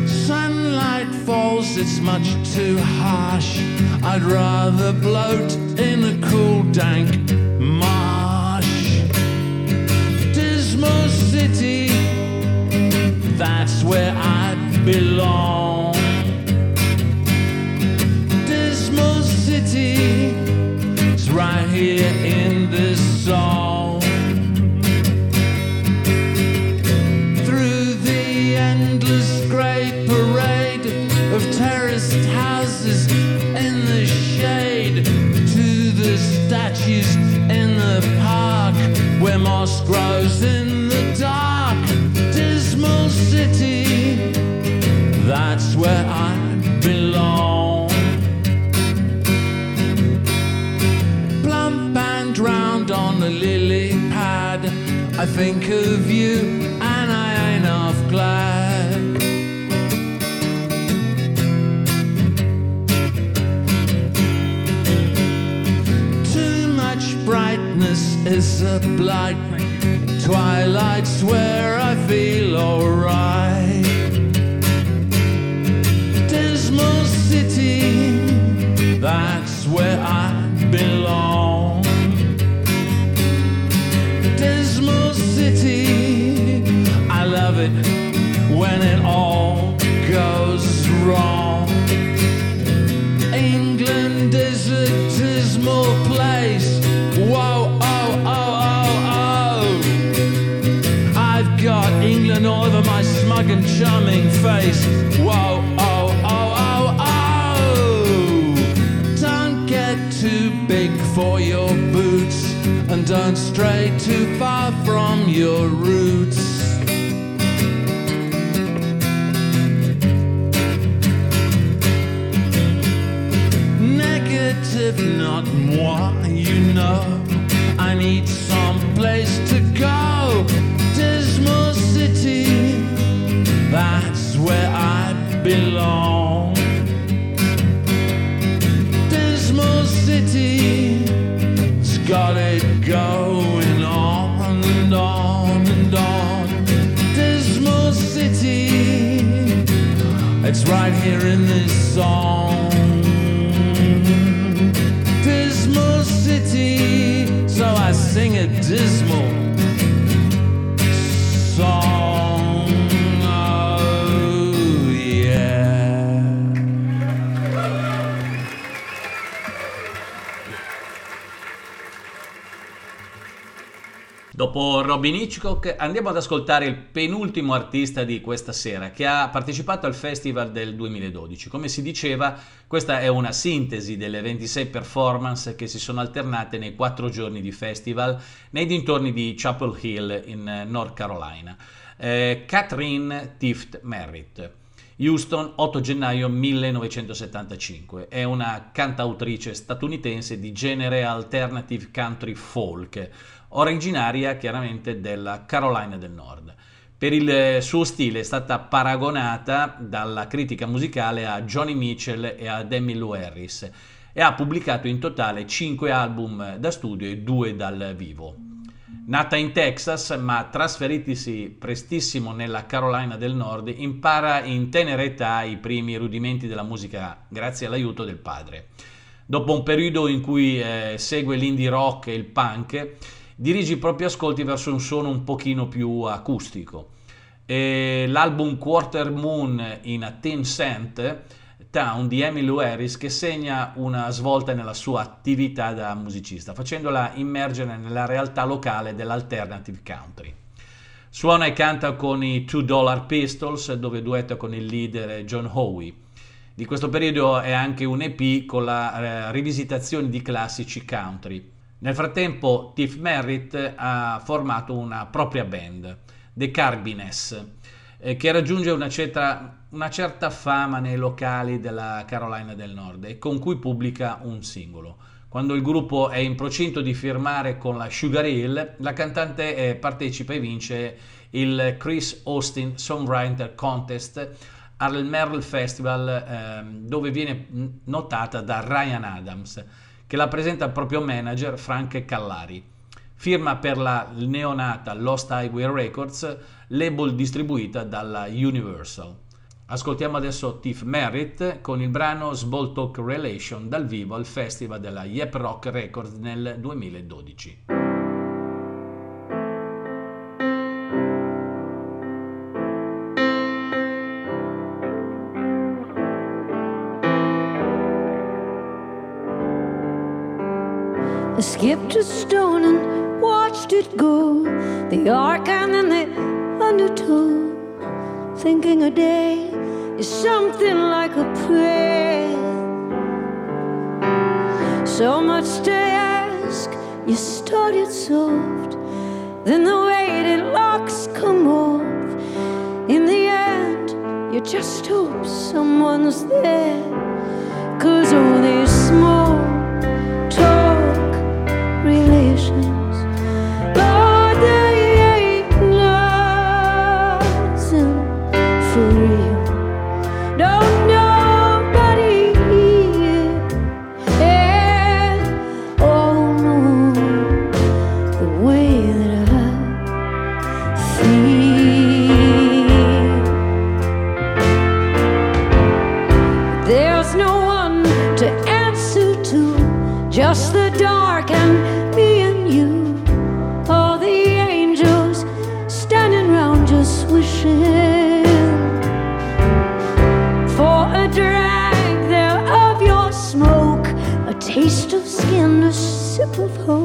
B: Sunlight falls, it's much too harsh. I'd rather bloat in a cool, dank marsh. Dismal city, that's where I belong. Dismal city, it's right here light, twilight swear. Don't stray too far from your roots. In this song. Dismal city, so I sing a dismal
A: Dopo Robin Hitchcock andiamo ad ascoltare il penultimo artista di questa sera che ha partecipato al festival del 2012. Come si diceva, questa è una sintesi delle 26 performance che si sono alternate nei quattro giorni di festival nei dintorni di Chapel Hill in eh, North Carolina. Eh, Catherine Tift Merritt. Houston, 8 gennaio 1975. È una cantautrice statunitense di genere alternative country folk, originaria chiaramente della Carolina del Nord. Per il eh, suo stile è stata paragonata dalla critica musicale a Johnny Mitchell e a Demi Lou Harris e ha pubblicato in totale 5 album da studio e 2 dal vivo. Nata in Texas, ma trasferitisi prestissimo nella Carolina del Nord, impara in tenera età i primi rudimenti della musica grazie all'aiuto del padre. Dopo un periodo in cui eh, segue l'indie rock e il punk, dirige i propri ascolti verso un suono un pochino più acustico. E l'album Quarter Moon in a Tin Cent Town di Emily Harris che segna una svolta nella sua attività da musicista, facendola immergere nella realtà locale dell'alternative country. Suona e canta con i Two Dollar Pistols, dove duetta con il leader John Howe. Di questo periodo è anche un EP con la eh, rivisitazione di classici country. Nel frattempo Tiff Merritt ha formato una propria band, The Carbines, eh, che raggiunge una certa, una certa fama nei locali della Carolina del Nord e con cui pubblica un singolo. Quando il gruppo è in procinto di firmare con la Sugar Hill, la cantante eh, partecipa e vince il Chris Austin Songwriter Contest al Merle Festival ehm, dove viene notata da Ryan Adams che la presenta al proprio manager Frank Callari. Firma per la neonata Lost Highway Records, label distribuita dalla Universal. Ascoltiamo adesso Tiff Merritt con il brano Small Talk Relation dal vivo al festival della Yep Rock Records nel 2012.
K: Skipped a stone and watched it go. The arc and the undertow. Thinking a day is something like a prayer. So much to ask, you started soft. Then the weighted locks come off. In the end, you just hope someone's there. Cause all these small of hope,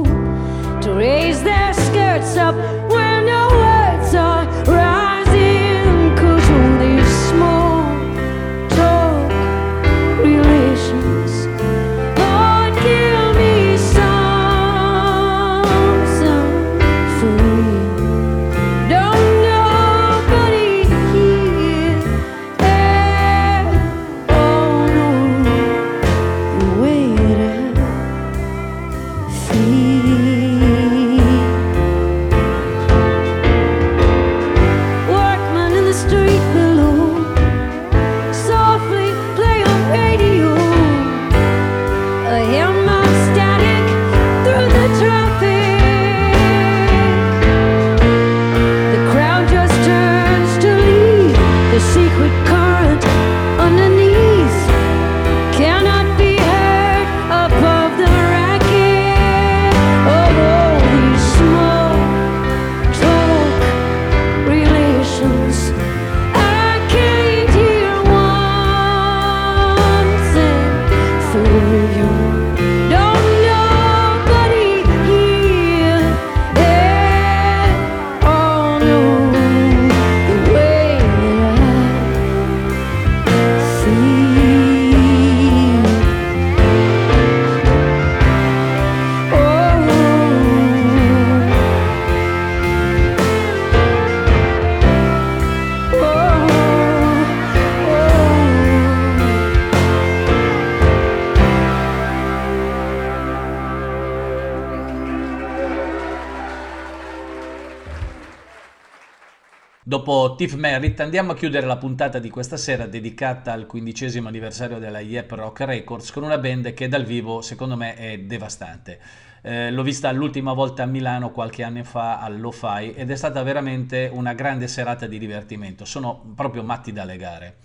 A: Dopo Tiff Merritt andiamo a chiudere la puntata di questa sera dedicata al quindicesimo anniversario della Yep Rock Records con una band che dal vivo secondo me è devastante. Eh, l'ho vista l'ultima volta a Milano qualche anno fa all'O-Fi ed è stata veramente una grande serata di divertimento. Sono proprio matti da legare.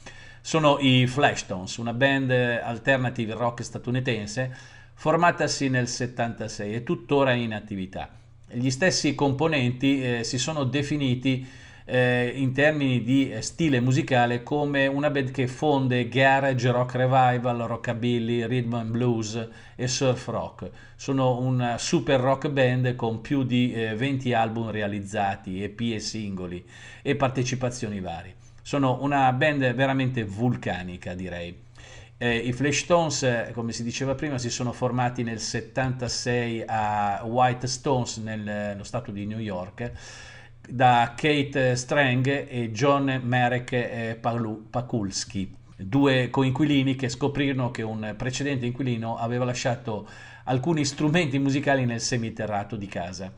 A: Sono i Flashtones, una band alternative rock statunitense formatasi nel 76 e tuttora in attività. Gli stessi componenti eh, si sono definiti eh, in termini di eh, stile musicale come una band che fonde garage, rock revival, rockabilly, rhythm and blues e surf rock. Sono una super rock band con più di eh, 20 album realizzati, EP e singoli e partecipazioni varie. Sono una band veramente vulcanica, direi. Eh, I Flashstones, eh, come si diceva prima, si sono formati nel 76 a White Stones nello stato di New York da Kate Strang e John Marek Pakulski, due coinquilini che scoprirono che un precedente inquilino aveva lasciato alcuni strumenti musicali nel seminterrato di casa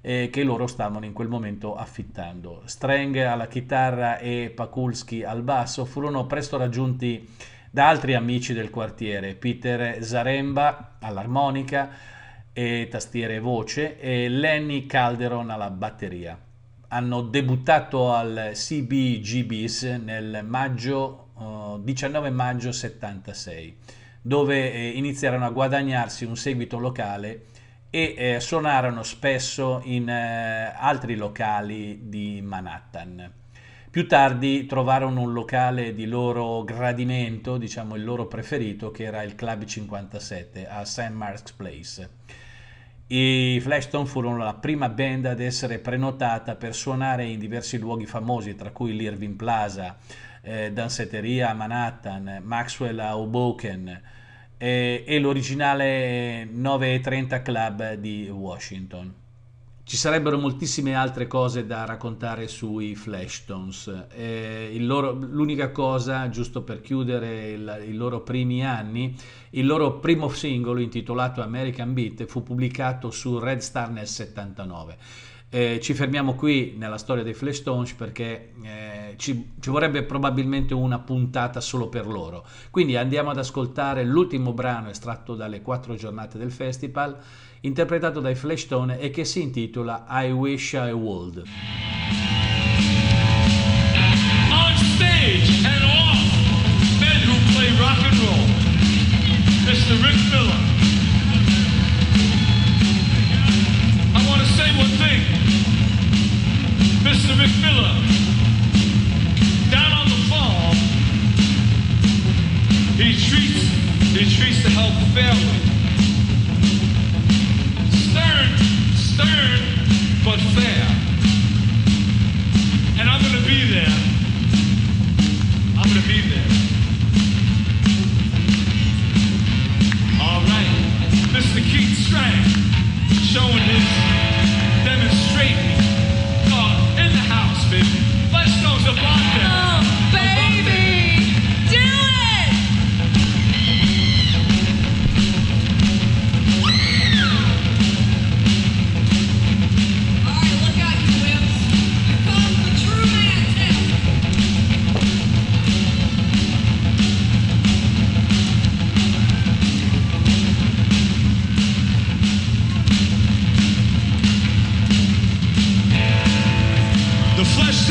A: eh, che loro stavano in quel momento affittando. Strang alla chitarra e Pakulski al basso furono presto raggiunti da altri amici del quartiere, Peter Zaremba all'armonica e tastiere e voce e Lenny Calderon alla batteria hanno debuttato al CBGBs nel maggio, uh, 19 maggio 76, dove eh, iniziarono a guadagnarsi un seguito locale e eh, suonarono spesso in eh, altri locali di Manhattan. Più tardi trovarono un locale di loro gradimento, diciamo il loro preferito, che era il Club 57 a St. Mark's Place. I Flashstone furono la prima band ad essere prenotata per suonare in diversi luoghi famosi, tra cui l'Irving Plaza, eh, Danzetteria a Manhattan, Maxwell a Hoboken eh, e l'originale 930 Club di Washington. Ci sarebbero moltissime altre cose da raccontare sui Flashtones. Eh, loro- l'unica cosa, giusto per chiudere i loro primi anni, il loro primo singolo intitolato American Beat fu pubblicato su Red Star nel 79. Eh, ci fermiamo qui nella storia dei Flashtones perché eh, ci, ci vorrebbe probabilmente una puntata solo per loro. Quindi andiamo ad ascoltare l'ultimo brano estratto dalle quattro giornate del festival, interpretato dai Flashtone e che si intitola I Wish I Would.
E: on stage and off, men who play rock and roll. Mr. Rick Miller. I want to say one thing. Mr. Rick Miller, down on the farm, he treats he treats the help fairly. Stern, but fair. And I'm gonna be there. I'm gonna be there. All right, Mr. Keith Strang showing his demonstrating uh, in the house, baby. Let's go to.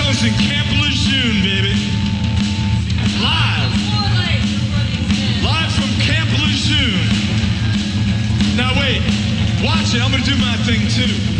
E: Tones in Camp Lejeune, baby. Live, live from Camp Lejeune. Now wait, watch it. I'm gonna do my thing too.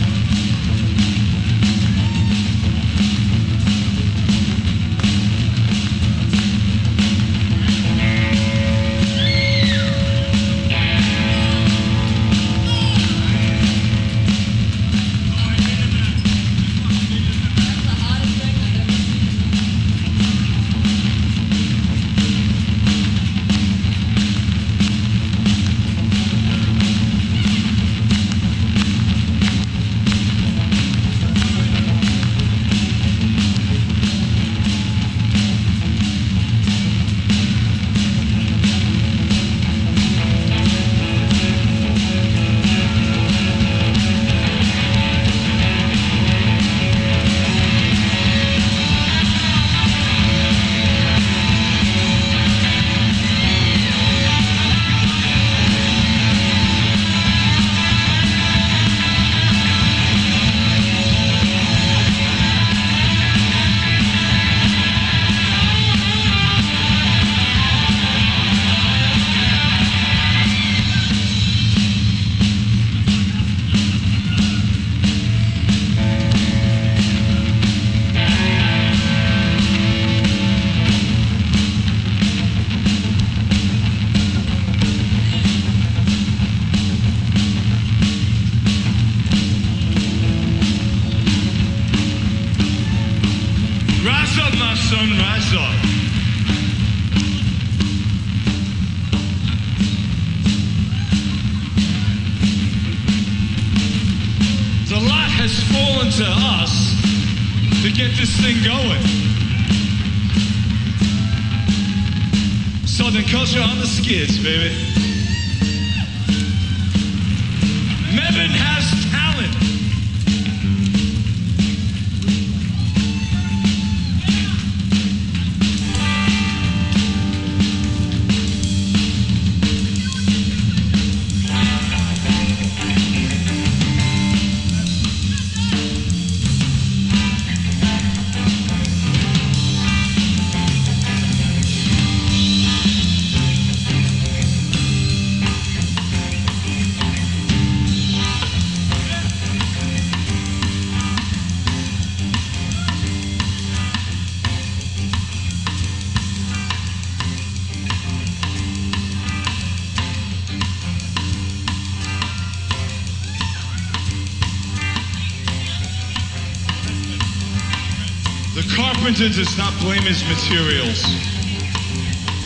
E: Carpenter does not blame his materials.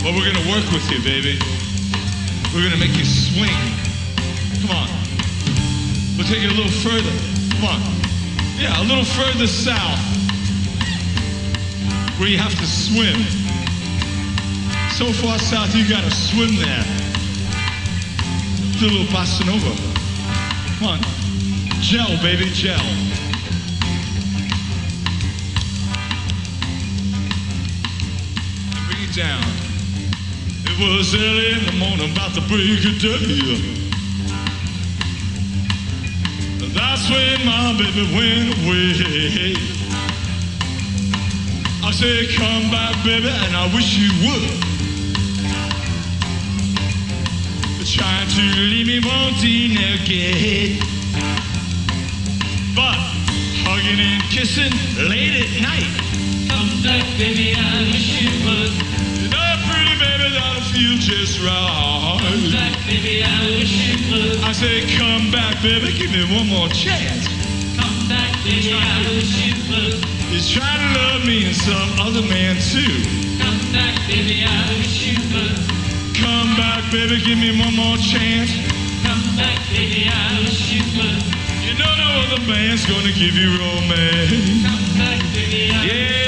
E: But we're gonna work with you, baby. We're gonna make you swing. Come on. We'll take it a little further. Come on. Yeah, a little further south, where you have to swim. So far south, you gotta swim there. Do a little bossa nova. Come on. Gel, baby, gel. Down. It was early in the morning, about to break of day. That's when my baby went away. I said, come back, baby, and I wish you would. Trying to leave me wanting again. But hugging and kissing late at night. Come back, baby, I wish you would. Feel just right. Come back, baby, I wish you would. I say, come back, baby, give me one more chance. Come back, baby, I wish you would. He's trying to love me and some other man too. Come back, baby, I wish you would. Come back, baby, give me one more chance. Come back, baby, I wish you would. You know no other man's gonna give you romance. Come back, baby, I Yeah,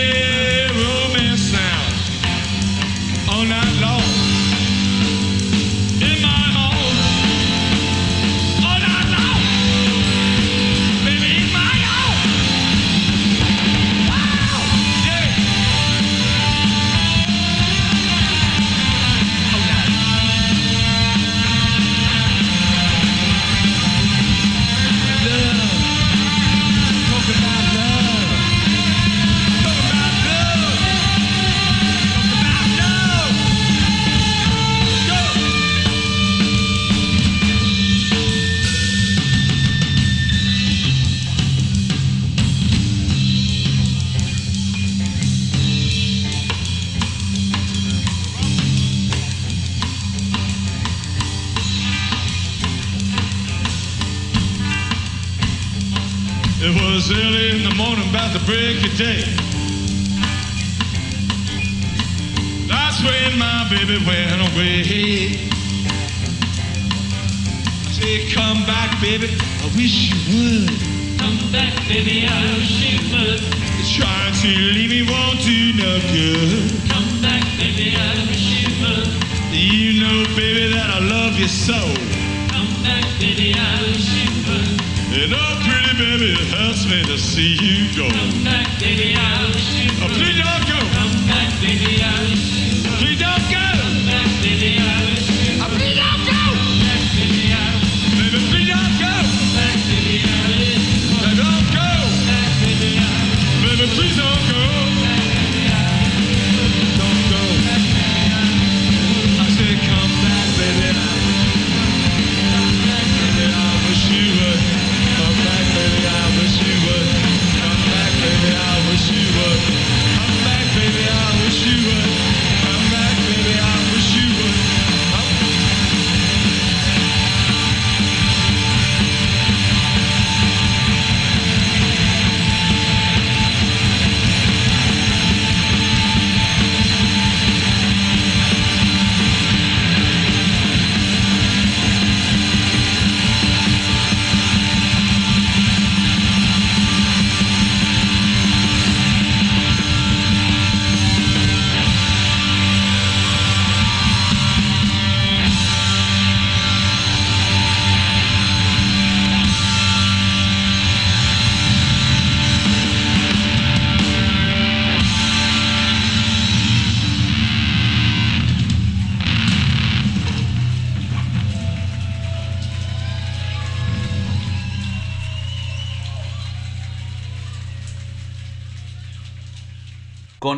E: the break of day. That's when my baby went away. I said, come back, baby, I wish you would. Come back, baby, I wish you would. Trying to leave me won't do no good. Come back, baby, I wish you would. You know, baby, that I love you so. Come back, baby, I baby, it hurts me to see you go. Come back, baby, I wish you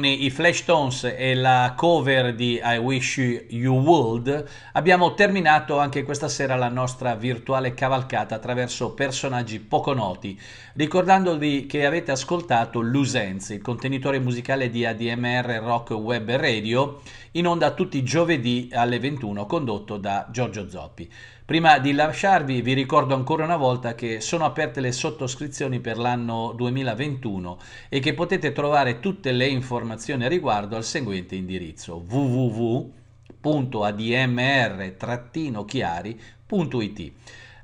A: I Flashtones e la cover di I Wish You Would abbiamo terminato anche questa sera la nostra virtuale cavalcata attraverso personaggi poco noti, ricordandovi che avete ascoltato Lusenzi, il contenitore musicale di ADMR Rock Web Radio, in onda tutti i giovedì alle 21, condotto da Giorgio Zoppi. Prima di lasciarvi vi ricordo ancora una volta che sono aperte le sottoscrizioni per l'anno 2021 e che potete trovare tutte le informazioni a riguardo al seguente indirizzo www.admr-chiari.it.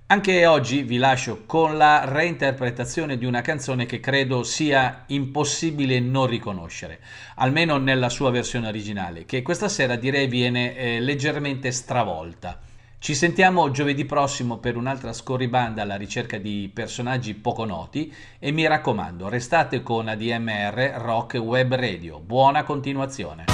A: Anche oggi vi lascio con la reinterpretazione di una canzone che credo sia impossibile non riconoscere, almeno nella sua versione originale, che questa sera direi viene eh, leggermente stravolta. Ci sentiamo giovedì prossimo per un'altra scorribanda alla ricerca di personaggi poco noti e mi raccomando, restate con ADMR Rock Web Radio. Buona continuazione.